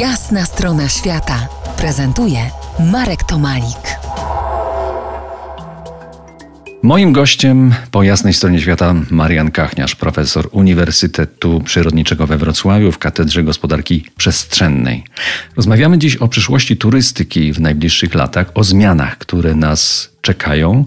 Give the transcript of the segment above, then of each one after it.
Jasna strona świata prezentuje Marek Tomalik. Moim gościem po jasnej stronie świata Marian Kachniarz, profesor Uniwersytetu Przyrodniczego we Wrocławiu w Katedrze Gospodarki Przestrzennej. Rozmawiamy dziś o przyszłości turystyki w najbliższych latach, o zmianach, które nas czekają,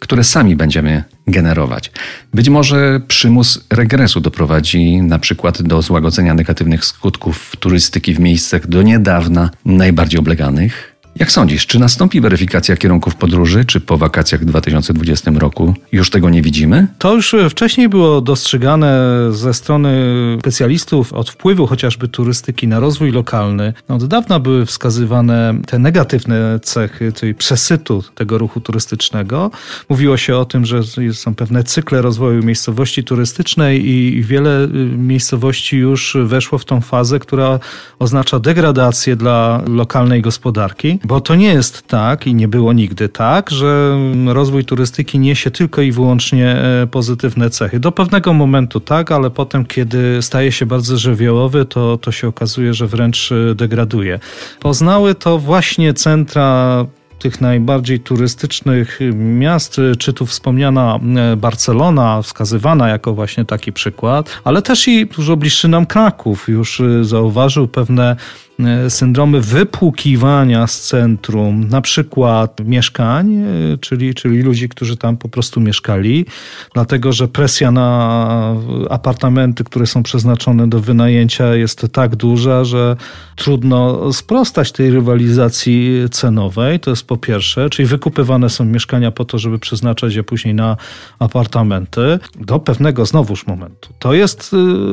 które sami będziemy generować. Być może przymus regresu doprowadzi na przykład do złagodzenia negatywnych skutków turystyki w miejscach do niedawna najbardziej obleganych. Jak sądzisz, czy nastąpi weryfikacja kierunków podróży, czy po wakacjach w 2020 roku już tego nie widzimy? To już wcześniej było dostrzegane ze strony specjalistów od wpływu chociażby turystyki na rozwój lokalny. No, od dawna były wskazywane te negatywne cechy, czyli przesytu tego ruchu turystycznego. Mówiło się o tym, że są pewne cykle rozwoju miejscowości turystycznej i wiele miejscowości już weszło w tą fazę, która oznacza degradację dla lokalnej gospodarki. Bo to nie jest tak i nie było nigdy tak, że rozwój turystyki niesie tylko i wyłącznie e, pozytywne cechy. Do pewnego momentu tak, ale potem, kiedy staje się bardzo żywiołowy, to, to się okazuje, że wręcz e, degraduje. Poznały to właśnie centra tych najbardziej turystycznych miast, czy tu wspomniana e, Barcelona, wskazywana jako właśnie taki przykład, ale też i dużo bliższy nam Kraków już zauważył pewne E, syndromy wypłukiwania z centrum, na przykład mieszkań, e, czyli, czyli ludzi, którzy tam po prostu mieszkali, dlatego że presja na apartamenty, które są przeznaczone do wynajęcia jest tak duża, że trudno sprostać tej rywalizacji cenowej. To jest po pierwsze, czyli wykupywane są mieszkania po to, żeby przeznaczać je później na apartamenty do pewnego znowuż momentu. To jest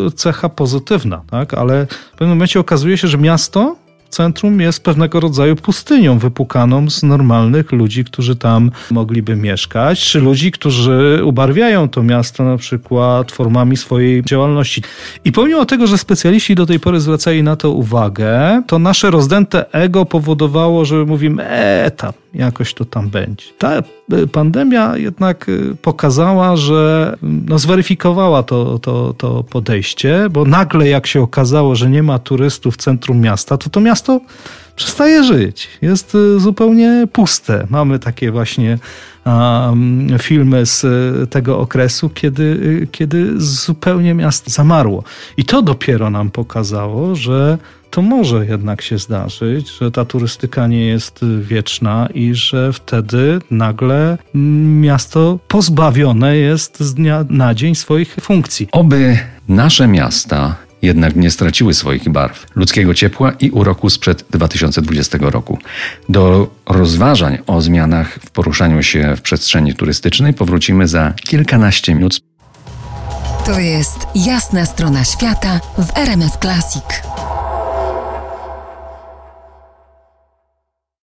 e, cecha pozytywna, tak? ale w pewnym momencie okazuje się, że miasto centrum jest pewnego rodzaju pustynią wypukaną z normalnych ludzi, którzy tam mogliby mieszkać, czy ludzi, którzy ubarwiają to miasto na przykład formami swojej działalności. I pomimo tego, że specjaliści do tej pory zwracali na to uwagę, to nasze rozdęte ego powodowało, że mówimy, e, tam, jakoś to tam będzie. Ta e, pandemia jednak e, pokazała, że no, zweryfikowała to, to, to podejście, bo nagle jak się okazało, że nie ma turystów w centrum miasta, to to miasto przestaje żyć. Jest e, zupełnie puste. Mamy takie właśnie um, filmy z tego okresu, kiedy, kiedy zupełnie miasto zamarło. I to dopiero nam pokazało, że to może jednak się zdarzyć, że ta turystyka nie jest wieczna i że wtedy nagle miasto pozbawione jest z dnia na dzień swoich funkcji. Oby nasze miasta jednak nie straciły swoich barw, ludzkiego ciepła i uroku sprzed 2020 roku. Do rozważań o zmianach w poruszaniu się w przestrzeni turystycznej powrócimy za kilkanaście minut. To jest jasna strona świata w RMF Classic.